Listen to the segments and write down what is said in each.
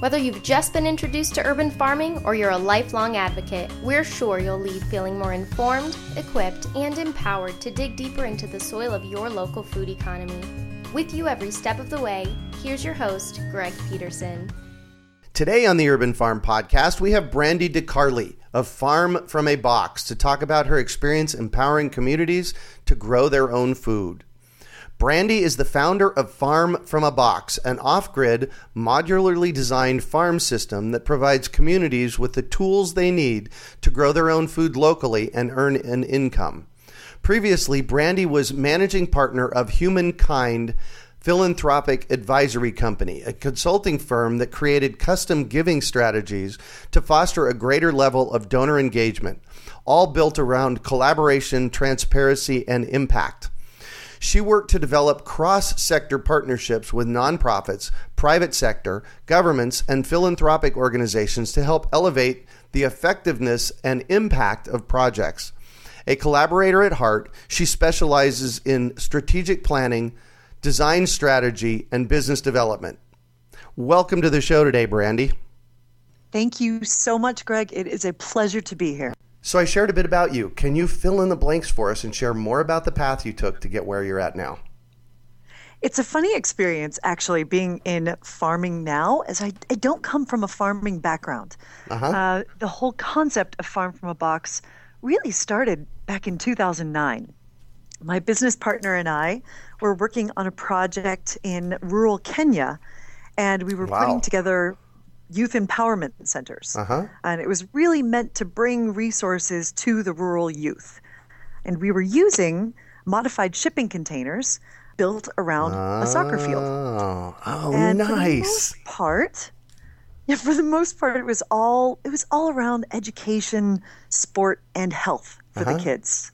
Whether you've just been introduced to urban farming or you're a lifelong advocate, we're sure you'll leave feeling more informed, equipped, and empowered to dig deeper into the soil of your local food economy. With you every step of the way, here's your host, Greg Peterson. Today on the Urban Farm Podcast, we have Brandi DeCarli of Farm from a Box to talk about her experience empowering communities to grow their own food. Brandi is the founder of Farm from a Box, an off grid, modularly designed farm system that provides communities with the tools they need to grow their own food locally and earn an income. Previously, Brandi was managing partner of Human.kind Philanthropic Advisory Company, a consulting firm that created custom giving strategies to foster a greater level of donor engagement, all built around collaboration, transparency, and impact. She worked to develop cross sector partnerships with nonprofits, private sector, governments, and philanthropic organizations to help elevate the effectiveness and impact of projects. A collaborator at heart, she specializes in strategic planning, design strategy, and business development. Welcome to the show today, Brandi. Thank you so much, Greg. It is a pleasure to be here. So I shared a bit about you. Can you fill in the blanks for us and share more about the path you took to get where you're at now? It's a funny experience, actually, being in farming now, as I, I don't come from a farming background. Uh-huh. Uh, the whole concept of Farm from a Box really started back in 2009. My business partner and I were working on a project in rural Kenya, and we were wow. putting together youth empowerment centers. Uh-huh. And it was really meant to bring resources to the rural youth. And we were using modified shipping containers built around oh. a soccer field. Oh, oh and nice. For the most part, yeah, for the most part, it was all it was all around education, sport, and health for uh-huh. the kids.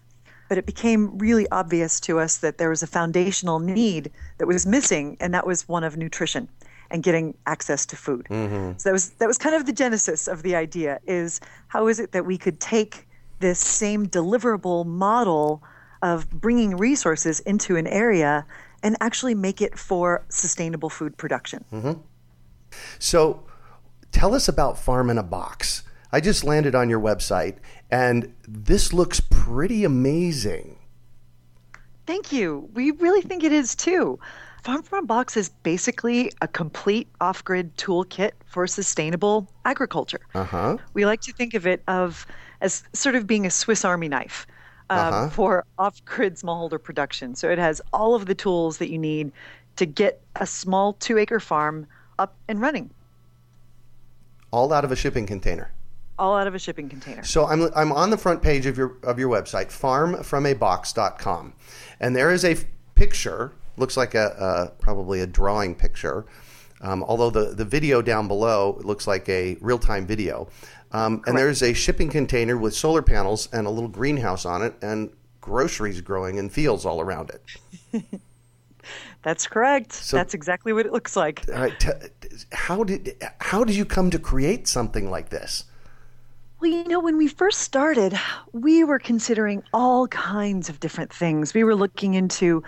But it became really obvious to us that there was a foundational need that was missing, and that was one of nutrition and getting access to food. Mm-hmm. So that was that was kind of the genesis of the idea is how is it that we could take this same deliverable model of bringing resources into an area and actually make it for sustainable food production. Mm-hmm. So tell us about Farm in a Box. I just landed on your website and this looks pretty amazing. Thank you. We really think it is too. Farm from a Box is basically a complete off-grid toolkit for sustainable agriculture. Uh-huh. We like to think of it of as sort of being a Swiss Army knife um, uh-huh. for off-grid smallholder production. So it has all of the tools that you need to get a small two-acre farm up and running. All out of a shipping container. All out of a shipping container. So I'm I'm on the front page of your of your website, farmfromabox.com, and there is a picture looks like a, a probably a drawing picture. Um, although the, the video down below looks like a real time video. Um, and there's a shipping container with solar panels and a little greenhouse on it, and groceries growing in fields all around it. That's correct. So, That's exactly what it looks like. All right, t- how did how did you come to create something like this? Well, you know, when we first started, we were considering all kinds of different things. We were looking into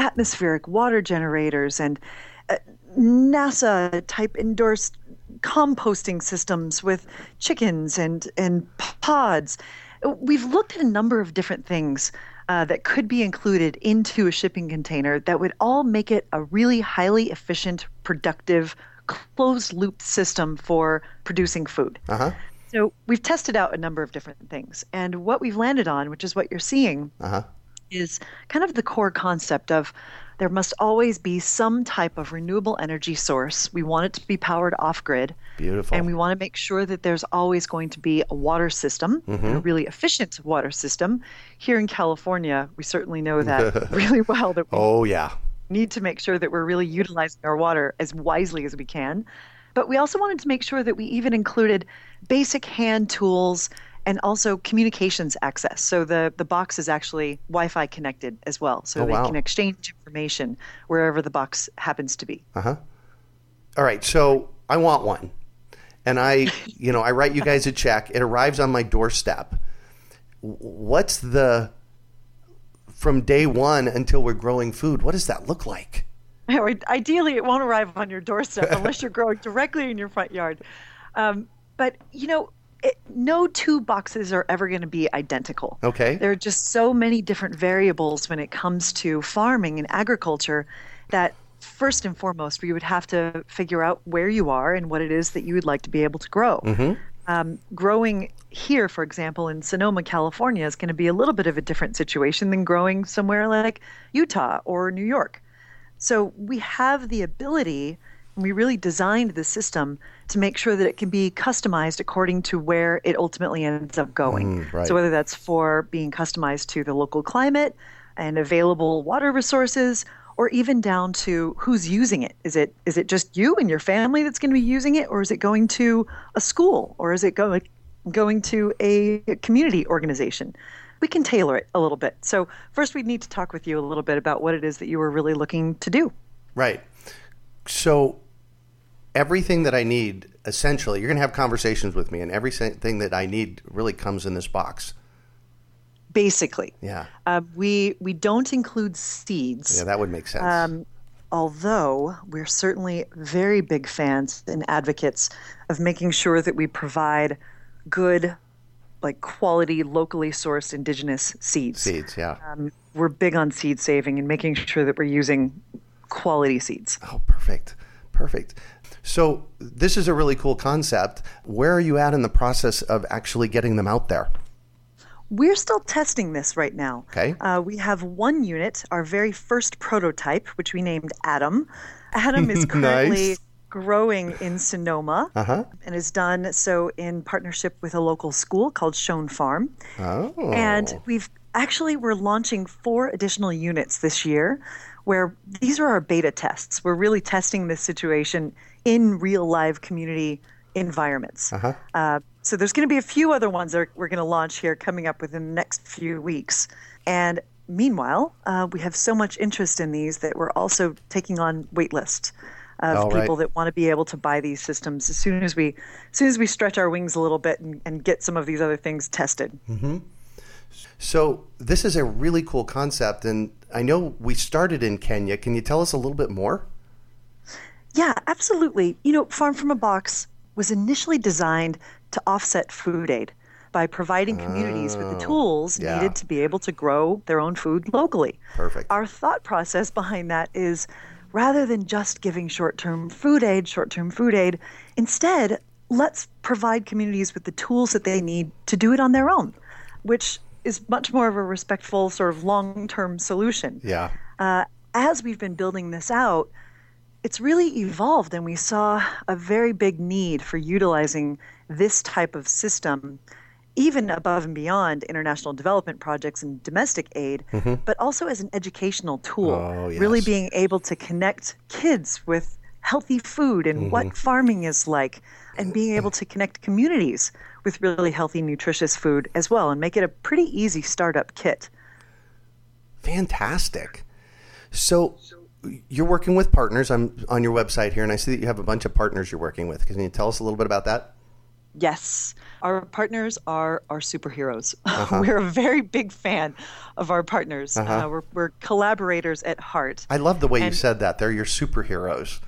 atmospheric water generators and uh, NASA type endorsed composting systems with chickens and, and pods. We've looked at a number of different things uh, that could be included into a shipping container that would all make it a really highly efficient, productive, closed loop system for producing food. Uh-huh. So we've tested out a number of different things. And what we've landed on, which is what you're seeing, uh-huh. Is kind of the core concept of there must always be some type of renewable energy source. We want it to be powered off grid. Beautiful. And we want to make sure that there's always going to be a water system, mm-hmm. a really efficient water system. Here in California, we certainly know that really well. That we oh, yeah. Need to make sure that we're really utilizing our water as wisely as we can. But we also wanted to make sure that we even included basic hand tools and also communications access. So the, the box is actually Wi Fi connected as well. So oh, they wow. can exchange information wherever the box happens to be. Uh huh. All right. So I want one. And I, you know, I write you guys a check. It arrives on my doorstep. What's the, from day one until we're growing food, what does that look like? Ideally, it won't arrive on your doorstep unless you're growing directly in your front yard. Um, but, you know, it, no two boxes are ever going to be identical. Okay. There are just so many different variables when it comes to farming and agriculture that first and foremost we would have to figure out where you are and what it is that you would like to be able to grow. Mm-hmm. Um, growing here, for example, in Sonoma, California, is going to be a little bit of a different situation than growing somewhere like Utah or New York. So we have the ability we really designed the system to make sure that it can be customized according to where it ultimately ends up going. Mm, right. So whether that's for being customized to the local climate and available water resources or even down to who's using it. Is it is it just you and your family that's going to be using it or is it going to a school or is it going going to a community organization? We can tailor it a little bit. So first we'd need to talk with you a little bit about what it is that you were really looking to do. Right. So everything that I need, essentially, you're going to have conversations with me, and everything that I need really comes in this box. Basically, yeah. Uh, we we don't include seeds. Yeah, that would make sense. Um, although we're certainly very big fans and advocates of making sure that we provide good like quality locally sourced indigenous seeds seeds yeah um, we're big on seed saving and making sure that we're using quality seeds oh perfect perfect so this is a really cool concept. Where are you at in the process of actually getting them out there? We're still testing this right now. Okay. Uh, we have one unit, our very first prototype, which we named Adam. Adam is currently nice. growing in Sonoma uh-huh. and is done so in partnership with a local school called Shone Farm. Oh. And we've actually we're launching four additional units this year where these are our beta tests. We're really testing this situation in real live community environments. Uh-huh. Uh, so there's going to be a few other ones that we're going to launch here coming up within the next few weeks. And meanwhile, uh, we have so much interest in these that we're also taking on wait lists of All people right. that want to be able to buy these systems as soon as we as soon as we stretch our wings a little bit and, and get some of these other things tested. Mm-hmm. So this is a really cool concept, and I know we started in Kenya. Can you tell us a little bit more? Yeah, absolutely. You know, Farm from a Box was initially designed to offset food aid by providing communities with the oh, tools yeah. needed to be able to grow their own food locally. Perfect. Our thought process behind that is rather than just giving short term food aid, short term food aid, instead, let's provide communities with the tools that they need to do it on their own, which is much more of a respectful, sort of long term solution. Yeah. Uh, as we've been building this out, it's really evolved, and we saw a very big need for utilizing this type of system, even above and beyond international development projects and domestic aid, mm-hmm. but also as an educational tool. Oh, yes. Really being able to connect kids with healthy food and mm-hmm. what farming is like, and being able to connect communities with really healthy, nutritious food as well, and make it a pretty easy startup kit. Fantastic. So, you're working with partners. I'm on your website here, and I see that you have a bunch of partners you're working with. Can you tell us a little bit about that? Yes. Our partners are our superheroes. Uh-huh. we're a very big fan of our partners. Uh-huh. Uh, we're, we're collaborators at heart. I love the way and, you said that. They're your superheroes.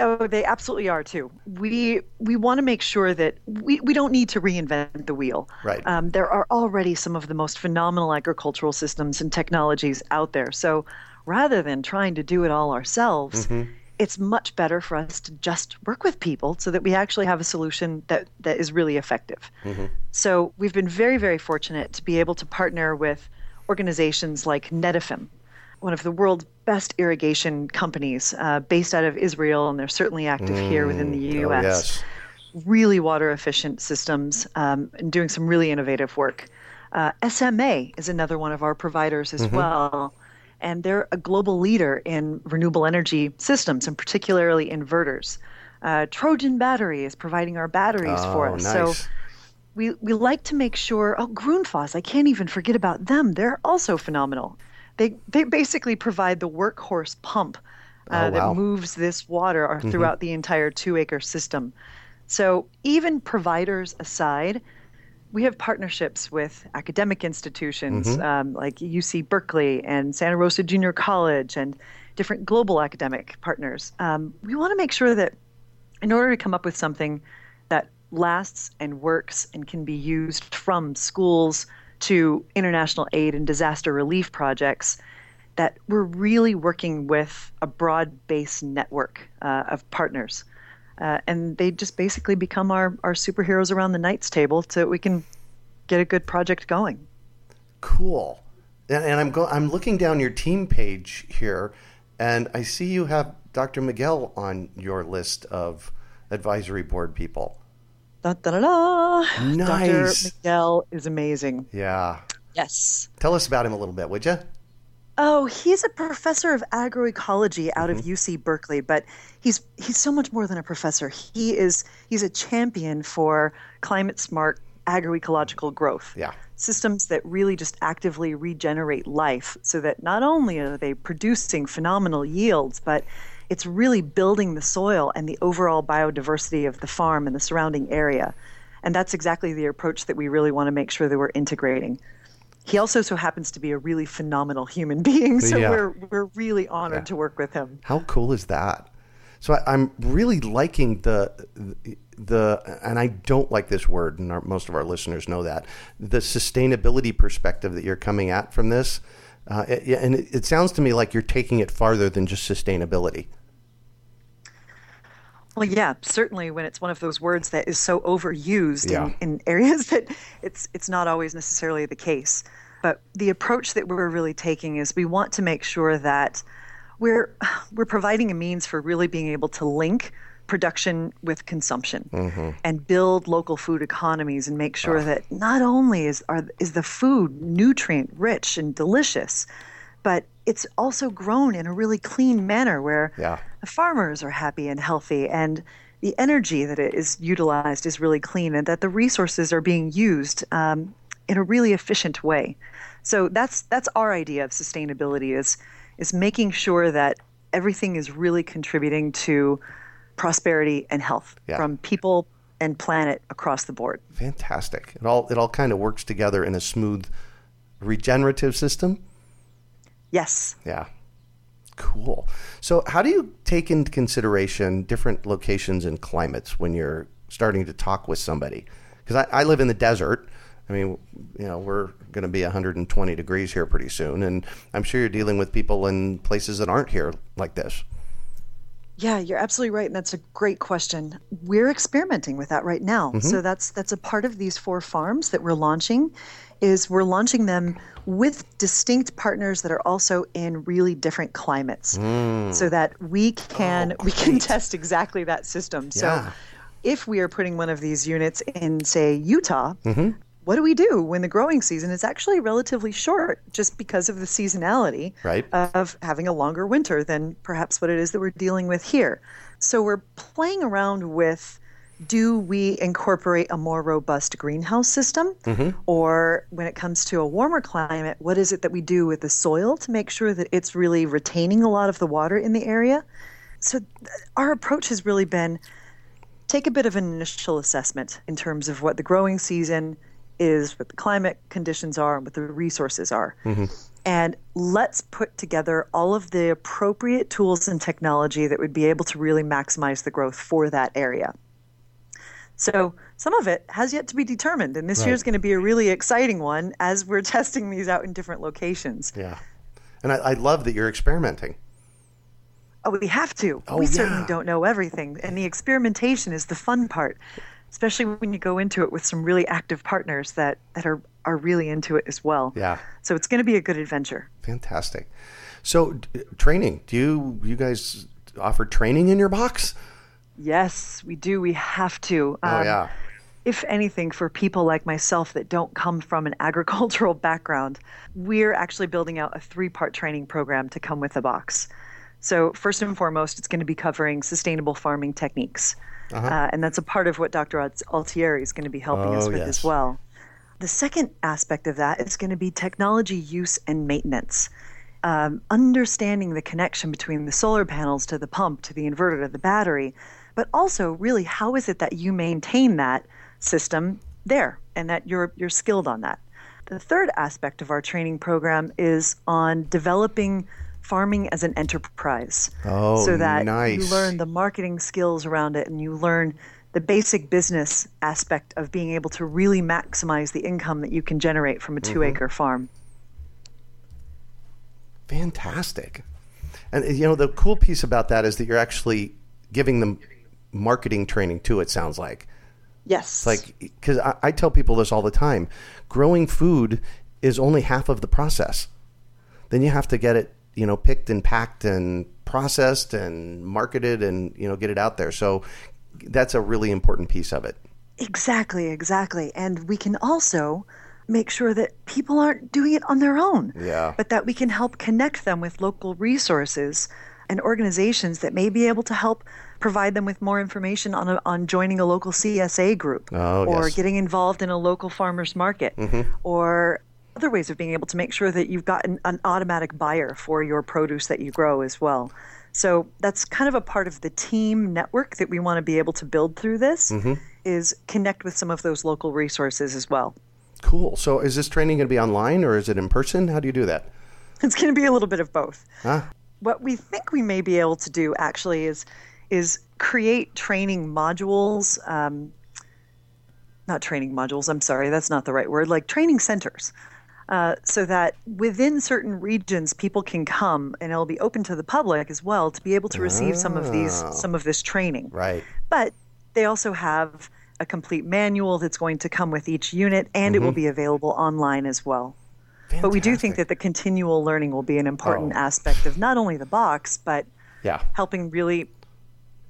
Oh, they absolutely are too. We we want to make sure that we, we don't need to reinvent the wheel. Right. Um, there are already some of the most phenomenal agricultural systems and technologies out there. So rather than trying to do it all ourselves, mm-hmm. it's much better for us to just work with people so that we actually have a solution that, that is really effective. Mm-hmm. So we've been very, very fortunate to be able to partner with organizations like Netafim, one of the world's best irrigation companies uh, based out of Israel, and they're certainly active mm, here within the U.S. Oh, yes. Really water efficient systems um, and doing some really innovative work. Uh, SMA is another one of our providers as mm-hmm. well, and they're a global leader in renewable energy systems and particularly inverters. Uh, Trojan Battery is providing our batteries oh, for us. Nice. So we, we like to make sure, oh, Grundfos, I can't even forget about them. They're also phenomenal. They they basically provide the workhorse pump uh, oh, wow. that moves this water mm-hmm. throughout the entire two acre system. So even providers aside, we have partnerships with academic institutions mm-hmm. um, like UC Berkeley and Santa Rosa Junior College and different global academic partners. Um, we want to make sure that in order to come up with something that lasts and works and can be used from schools to international aid and disaster relief projects that we're really working with a broad based network uh, of partners. Uh, and they just basically become our, our superheroes around the knights table so that we can get a good project going. Cool. And, and I'm go- I'm looking down your team page here, and I see you have Dr. Miguel on your list of advisory board people. Da, da, da. Nice. Dr. Miguel is amazing. Yeah. Yes. Tell us about him a little bit, would you? Oh, he's a professor of agroecology out mm-hmm. of UC Berkeley, but he's he's so much more than a professor. He is he's a champion for climate smart agroecological growth. Yeah. Systems that really just actively regenerate life so that not only are they producing phenomenal yields, but it's really building the soil and the overall biodiversity of the farm and the surrounding area. And that's exactly the approach that we really want to make sure that we're integrating. He also so happens to be a really phenomenal human being, so yeah. we're we're really honored yeah. to work with him. How cool is that? So I, am really liking the the, and I don't like this word, and our, most of our listeners know that the sustainability perspective that you're coming at from this, uh, it, and it, it sounds to me like you're taking it farther than just sustainability. Well, yeah, certainly when it's one of those words that is so overused yeah. in, in areas that it's it's not always necessarily the case. But the approach that we're really taking is we want to make sure that we're we're providing a means for really being able to link production with consumption mm-hmm. and build local food economies and make sure that not only is are, is the food nutrient rich and delicious but it's also grown in a really clean manner where yeah. the farmers are happy and healthy and the energy that is utilized is really clean and that the resources are being used um, in a really efficient way so that's that's our idea of sustainability is is making sure that everything is really contributing to prosperity and health yeah. from people and planet across the board fantastic it all it all kind of works together in a smooth regenerative system Yes. Yeah. Cool. So, how do you take into consideration different locations and climates when you're starting to talk with somebody? Because I, I live in the desert. I mean, you know, we're going to be 120 degrees here pretty soon, and I'm sure you're dealing with people in places that aren't here like this. Yeah, you're absolutely right, and that's a great question. We're experimenting with that right now. Mm-hmm. So that's that's a part of these four farms that we're launching is we're launching them with distinct partners that are also in really different climates mm. so that we can oh, we can test exactly that system. Yeah. So if we are putting one of these units in say Utah, mm-hmm. what do we do when the growing season is actually relatively short just because of the seasonality right. of having a longer winter than perhaps what it is that we're dealing with here. So we're playing around with do we incorporate a more robust greenhouse system? Mm-hmm. Or when it comes to a warmer climate, what is it that we do with the soil to make sure that it's really retaining a lot of the water in the area? So, our approach has really been take a bit of an initial assessment in terms of what the growing season is, what the climate conditions are, and what the resources are. Mm-hmm. And let's put together all of the appropriate tools and technology that would be able to really maximize the growth for that area. So some of it has yet to be determined, and this right. is going to be a really exciting one as we're testing these out in different locations. Yeah, and I, I love that you're experimenting. Oh, we have to. Oh, we yeah. certainly don't know everything, and the experimentation is the fun part, especially when you go into it with some really active partners that that are are really into it as well. Yeah. So it's going to be a good adventure. Fantastic. So d- training, do you you guys offer training in your box? Yes, we do. We have to. Oh um, yeah. If anything, for people like myself that don't come from an agricultural background, we're actually building out a three part training program to come with the box. So, first and foremost, it's going to be covering sustainable farming techniques. Uh-huh. Uh, and that's a part of what Dr. Altieri is going to be helping oh, us with yes. as well. The second aspect of that is going to be technology use and maintenance. Um, understanding the connection between the solar panels to the pump to the inverter to the battery, but also really how is it that you maintain that system there and that you're you're skilled on that. The third aspect of our training program is on developing farming as an enterprise. Oh, so that nice. you learn the marketing skills around it and you learn the basic business aspect of being able to really maximize the income that you can generate from a 2 mm-hmm. acre farm. Fantastic. And you know the cool piece about that is that you're actually giving them marketing training too. It sounds like. Yes. like because I, I tell people this all the time, growing food is only half of the process. Then you have to get it you know picked and packed and processed and marketed and you know get it out there. So that's a really important piece of it. Exactly, exactly. And we can also make sure that people aren't doing it on their own. Yeah. But that we can help connect them with local resources and organizations that may be able to help provide them with more information on, a, on joining a local CSA group oh, or yes. getting involved in a local farmers market mm-hmm. or other ways of being able to make sure that you've got an, an automatic buyer for your produce that you grow as well. So that's kind of a part of the team network that we want to be able to build through this mm-hmm. is connect with some of those local resources as well. Cool. So is this training going to be online or is it in person? How do you do that? It's going to be a little bit of both. Huh? What we think we may be able to do actually is is create training modules. Um, not training modules. I'm sorry, that's not the right word. Like training centers uh, so that within certain regions people can come and it'll be open to the public as well to be able to receive oh. some of these oh. some of this training right but they also have a complete manual that's going to come with each unit and mm-hmm. it will mm-hmm. be available online as well Fantastic. but we do think that the continual learning will be an important oh. aspect of not only the box but yeah helping really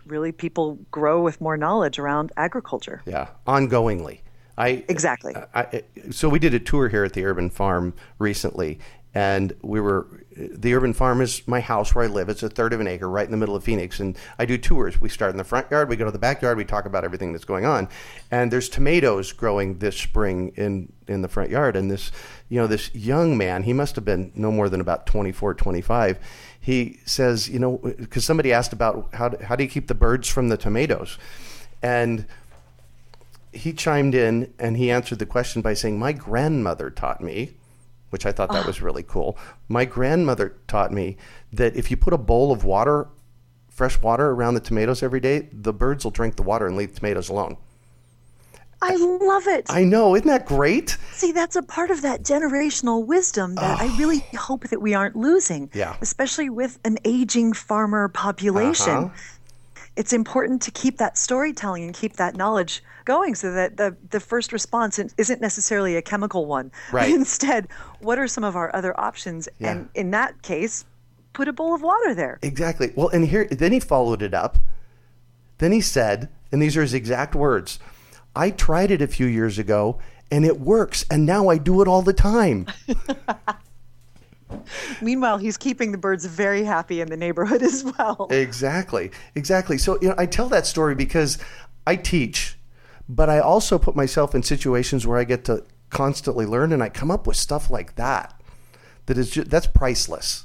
really people grow with more knowledge around agriculture yeah ongoingly I exactly. I, so we did a tour here at the urban farm recently, and we were the urban farm is my house where I live. It's a third of an acre right in the middle of Phoenix, and I do tours. We start in the front yard, we go to the backyard, we talk about everything that's going on, and there's tomatoes growing this spring in in the front yard, and this you know this young man, he must have been no more than about 24, 25. He says, you know, because somebody asked about how do, how do you keep the birds from the tomatoes, and he chimed in and he answered the question by saying, My grandmother taught me, which I thought that oh. was really cool. My grandmother taught me that if you put a bowl of water, fresh water, around the tomatoes every day, the birds will drink the water and leave tomatoes alone. I love it. I know. Isn't that great? See, that's a part of that generational wisdom that oh. I really hope that we aren't losing. Yeah. Especially with an aging farmer population. Uh-huh it's important to keep that storytelling and keep that knowledge going so that the, the first response isn't necessarily a chemical one. Right. Instead, what are some of our other options? Yeah. And in that case, put a bowl of water there. Exactly. Well, and here, then he followed it up. Then he said, and these are his exact words I tried it a few years ago and it works, and now I do it all the time. Meanwhile, he's keeping the birds very happy in the neighborhood as well. Exactly. Exactly. So, you know, I tell that story because I teach, but I also put myself in situations where I get to constantly learn and I come up with stuff like that. That is just, that's priceless.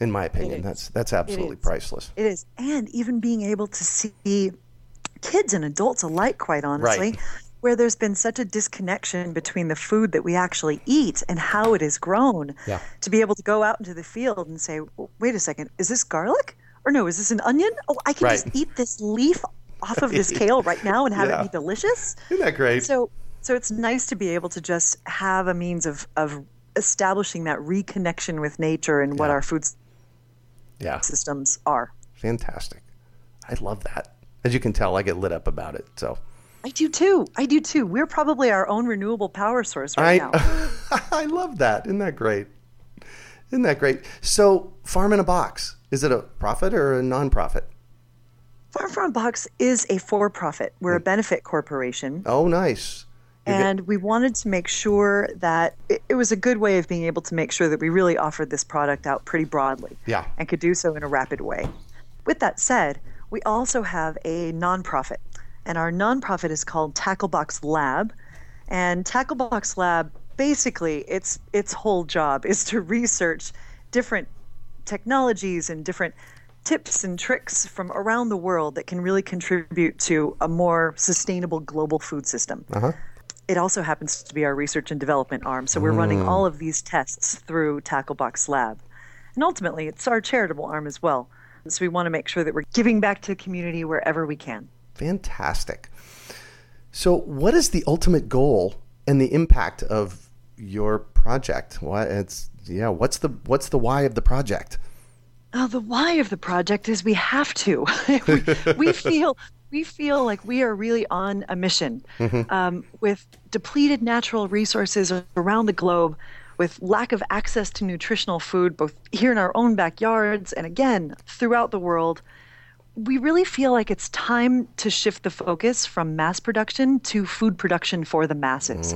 In my opinion, that's that's absolutely it priceless. It is. And even being able to see kids and adults alike, quite honestly. Right. Where there's been such a disconnection between the food that we actually eat and how it is grown, Yeah. to be able to go out into the field and say, "Wait a second, is this garlic? Or no, is this an onion? Oh, I can just eat this leaf off of this kale right now and have Yeah. it be delicious." Isn't that great? So, so it's nice to be able to just have a means of of establishing that reconnection with nature and what our food yeah. systems are. Fantastic. I love that. As you can tell, I get lit up about it. So I do too. I do too. We're probably our own renewable power source right now. I I love that. Isn't that great? Isn't that great? So, Farm in a Box, is it a profit or a nonprofit? Farm from a Box is a for-profit. We're a mm. benefit corporation, Oh, nice. You and we wanted to make sure that it, it was a good way of being able to make sure that we really offered this product out pretty broadly. Yeah. and could do so in a rapid way. With that said, we also have a nonprofit, and our nonprofit is called Tacklebox Lab. And Tacklebox Lab, basically, its its whole job is to research different technologies and different tips and tricks from around the world that can really contribute to a more sustainable global food system. Uh-huh. It also happens to be our research and development arm, so we're running all of these tests through Tacklebox Lab. And ultimately, it's our charitable arm as well. So we want to make sure that we're giving back to the community wherever we can. Fantastic. So, what is the ultimate goal and the impact of your project? What it's yeah, what's the what's the why of the project? Oh, the why of the project is we have to. we, we feel we feel like we are really on a mission um, with depleted natural resources around the globe, with lack of access to nutritional food, both here in our own backyards and again throughout the world. We really feel like it's time to shift the focus from mass production to food production for the masses.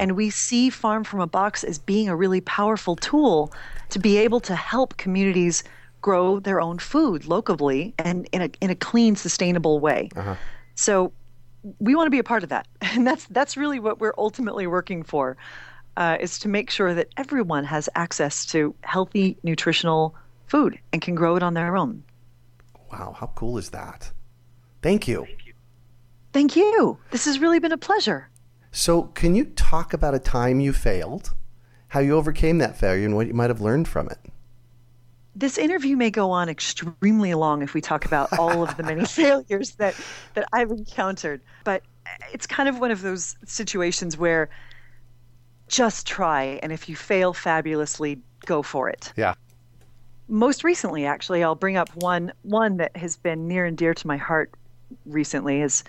And we see Farm from a Box as being a really powerful tool to be able to help communities grow their own food locally and in a, in a clean, sustainable way. So we want to be a part of that. And that's, that's really what we're ultimately working for, uh, is to make sure that everyone has access to healthy, nutritional food and can grow it on their own. Wow, how cool is that? Thank you. Thank you. This has really been a pleasure. So, can you talk about a time you failed, how you overcame that failure, and what you might have learned from it? This interview may go on extremely long if we talk about all of the many failures that, that I've encountered, but it's kind of one of those situations where just try, and if you fail fabulously, go for it. Yeah. Most recently actually i'll bring up one one that has been near and dear to my heart recently is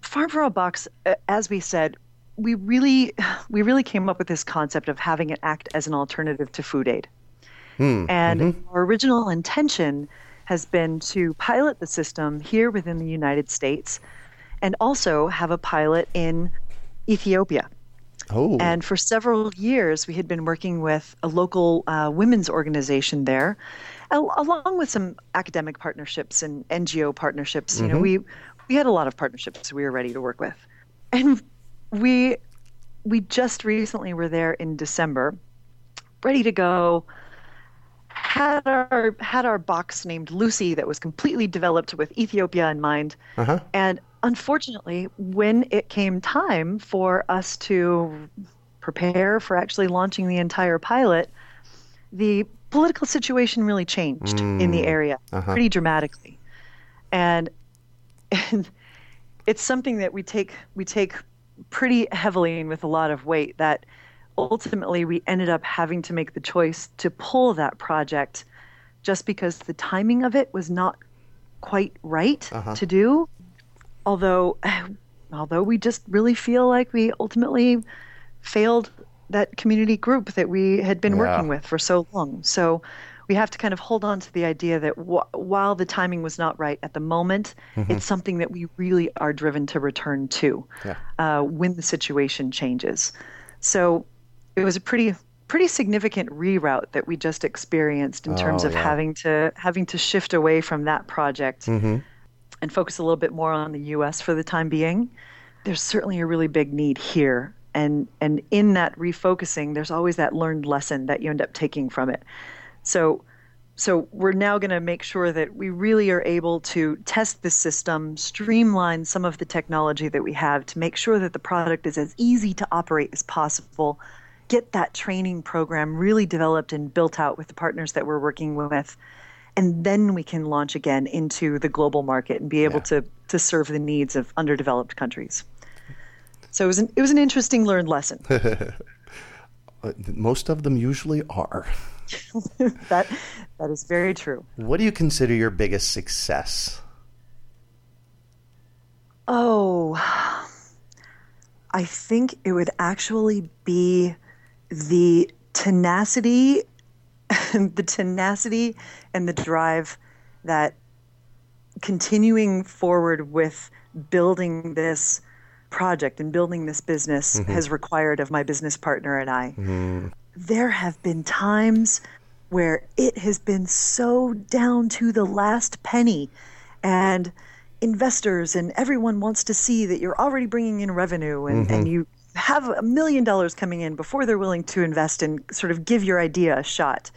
farm from a box uh, as we said we really we really came up with this concept of having it act as an alternative to food aid. And our original intention has been to pilot the system here within the united states and also have a pilot in ethiopia Oh. and for several years, we had been working with a local uh, women's organization there, al- along with some academic partnerships and NGO partnerships. You know, we we had a lot of partnerships we were ready to work with, and we we just recently were there in December, ready to go. Had our had our box named Lucy that was completely developed with Ethiopia in mind, uh-huh. and unfortunately, when it came time for us to prepare for actually launching the entire pilot, the political situation really changed in the mm, area uh-huh. pretty dramatically. And, and it's something that we take we take pretty heavily and with a lot of weight that ultimately we ended up having to make the choice to pull that project just because the timing of it was not quite right uh-huh. to do although although we just really feel like we ultimately failed that community group that we had been Yeah. working with for so long so we have to kind of hold on to the idea that wh- while the timing was not right at the moment it's something that we really are driven to return to Yeah. uh, when the situation changes so it was a pretty pretty significant reroute that we just experienced in terms Oh, of yeah. having to having to shift away from that project Mm-hmm. And focus a little bit more on the US for the time being. There's certainly a really big need here. And and in that refocusing, there's always that learned lesson that you end up taking from it. So so we're now going to make sure that we really are able to test the system, streamline some of the technology that we have to make sure that the product is as easy to operate as possible, get that training program really developed and built out with the partners that we're working with. And then we can launch again into the global market and be able yeah. to, to serve the needs of underdeveloped countries. So it was an, it was an interesting learned lesson. Uh, most of them usually are. that that is very true. What do you consider your biggest success? Oh, I think it would actually be the tenacity, the tenacity and the drive that continuing forward with building this project and building this business mm-hmm. has required of my business partner and I. Mm there have been times where it has been so down to the last penny and investors and everyone wants to see that you're already bringing in revenue and, mm-hmm. and you have a million dollars coming in before they're willing to invest and sort of give your idea a shot.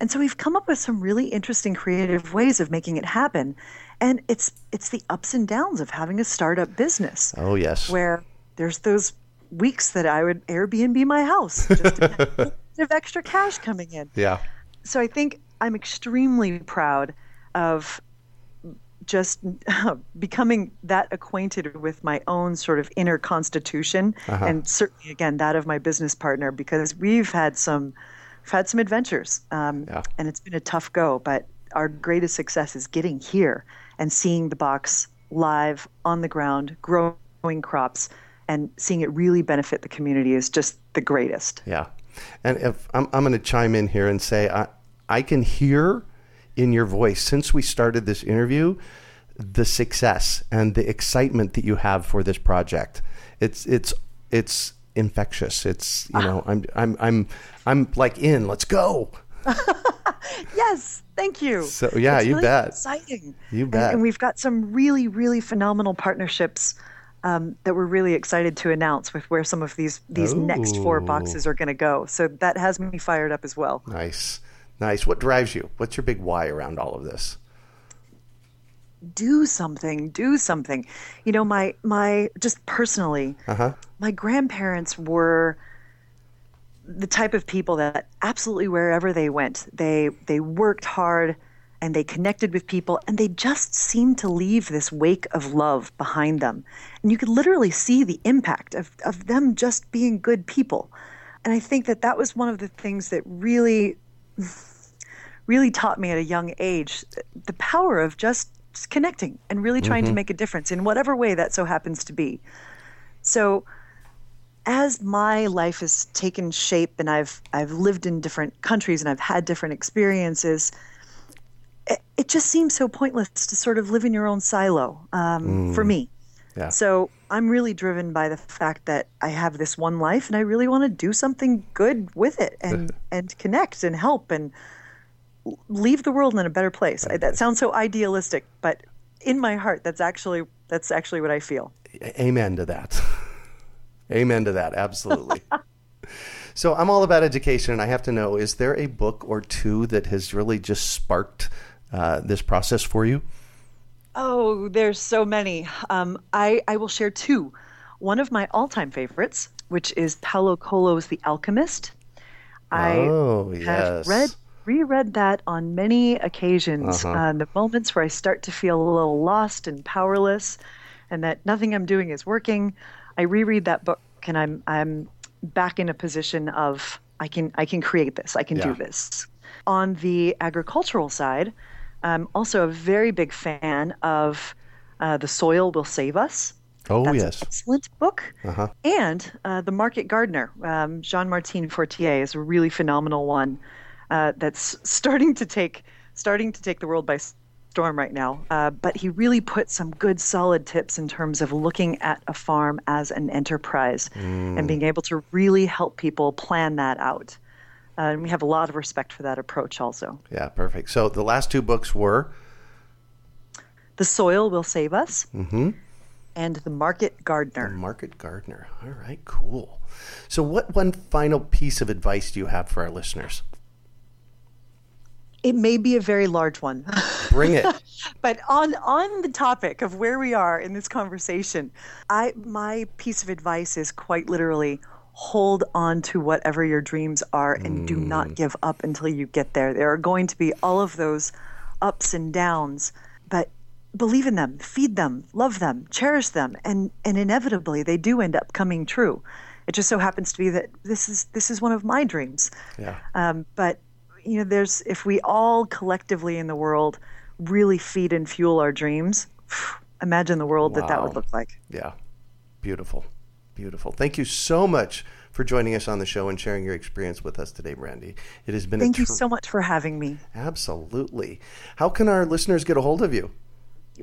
And so we've come up with some really interesting creative ways of making it happen. And it's it's the ups and downs of having a startup business. Oh yes. Where there's those weeks that I would Airbnb my house just to have extra cash coming in. Yeah. So I think I'm extremely proud of just uh, becoming that acquainted with my own sort of inner constitution uh-huh. and certainly again that of my business partner because we've had some we've had some adventures um, yeah. and it's been a tough go but our greatest success is getting here and seeing the box live on the ground growing crops and seeing it really benefit the community is just the greatest. Yeah. And if I'm, I'm going to chime in here and say, I, I can hear in your voice since we started this interview the success and the excitement that you have for this project. It's, it's, it's infectious. It's, you know, I'm, I'm, I'm, I'm like in, let's go. yes, thank you. So yeah, it's you really bet. Exciting. You bet. And, and, we've got some really, really phenomenal partnerships um, that we're really excited to announce with where some of these these Ooh. next four boxes are going to go. So that has me fired up as well. Nice, nice. What drives you? What's your big why around all of this? Do something. Do something. You know, my my just personally, uh-huh. my grandparents were the type of people that absolutely wherever they went, they they worked hard and they connected with people and they just seemed to leave this wake of love behind them. And you could literally see the impact of, of them just being good people. And I think that that was one of the things that really, really taught me at a young age the power of just, connecting and really trying mm-hmm. to make a difference in whatever way that so happens to be. So, as my life has taken shape and I've I've lived in different countries and I've had different experiences, it, just seems so pointless to sort of live in your own silo um, mm. for me. Yeah. So I'm really driven by the fact that I have this one life and I really want to do something good with it and, and connect and help and leave the world in a better place. I, that sounds so idealistic, but in my heart, that's actually that's actually what I feel. Amen to that. Amen to that. Absolutely. so I'm all about education, and I have to know: is there a book or two that has really just sparked uh, this process for you? Oh, there's so many. Um, I, I will share two. One of my all time favorites, which is Paulo Coelho's The Alchemist. I oh, yes. have read reread that on many occasions. Uh-huh. Uh, the moments where I start to feel a little lost and powerless, and that nothing I'm doing is working, I reread that book, and I'm I'm back in a position of I can I can create this. I can yeah. do this. On the agricultural side, I'm also a very big fan of uh, The Soil Will Save Us. Oh, That's yes. excellent book. Uh-huh. And uh, The Market Gardener, um, Jean Martin Fortier, is a really phenomenal one uh, that's starting to take starting to take the world by storm right now. Uh, but he really put some good, solid tips in terms of looking at a farm as an enterprise mm. and being able to really help people plan that out. Uh, and we have a lot of respect for that approach also. Yeah, perfect. So the last two books were The Soil Will Save Us mm-hmm. and The Market Gardener. The Market Gardener. All right, cool. So, what one final piece of advice do you have for our listeners? It may be a very large one. Bring it. but on on the topic of where we are in this conversation, I my piece of advice is quite literally hold on to whatever your dreams are and mm. do not mm. give up until you get there. There are going to be all of those ups and downs, but believe in them, feed them, love them, cherish them, and and inevitably they do end up coming true. It just so happens to be that this is this is one of my dreams. Yeah. Um, but you know, there's if we all collectively in the world really feed and fuel our dreams, imagine the world wow. that that would look like. Yeah. Beautiful. Beautiful. Thank you so much for joining us on the show and sharing your experience with us today, Brandi. It has been Thank tr- you so much for having me. Absolutely. How can our listeners get a hold of you?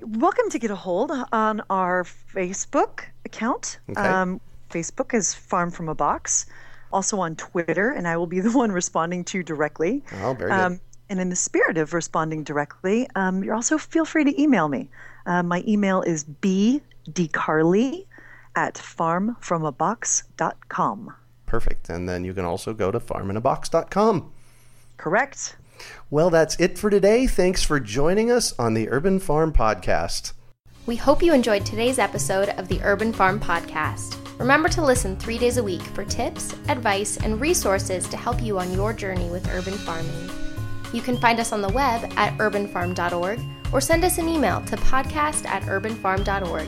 Welcome to get a hold on our Facebook account. Okay. Um, Facebook is Farm from a Box. Also on Twitter, and I will be the one responding to you directly. Oh, very good. Um, and in the spirit of responding directly, um, you also feel free to email me. Uh, my email is bdcarly at farmfromabox.com. Perfect. And then you can also go to farminabox.com. Correct. Well, that's it for today. Thanks for joining us on the Urban Farm Podcast. We hope you enjoyed today's episode of the Urban Farm Podcast. Remember to listen three days a week for tips, advice, and resources to help you on your journey with urban farming. You can find us on the web at urbanfarm.org or send us an email to podcast at urbanfarm.org.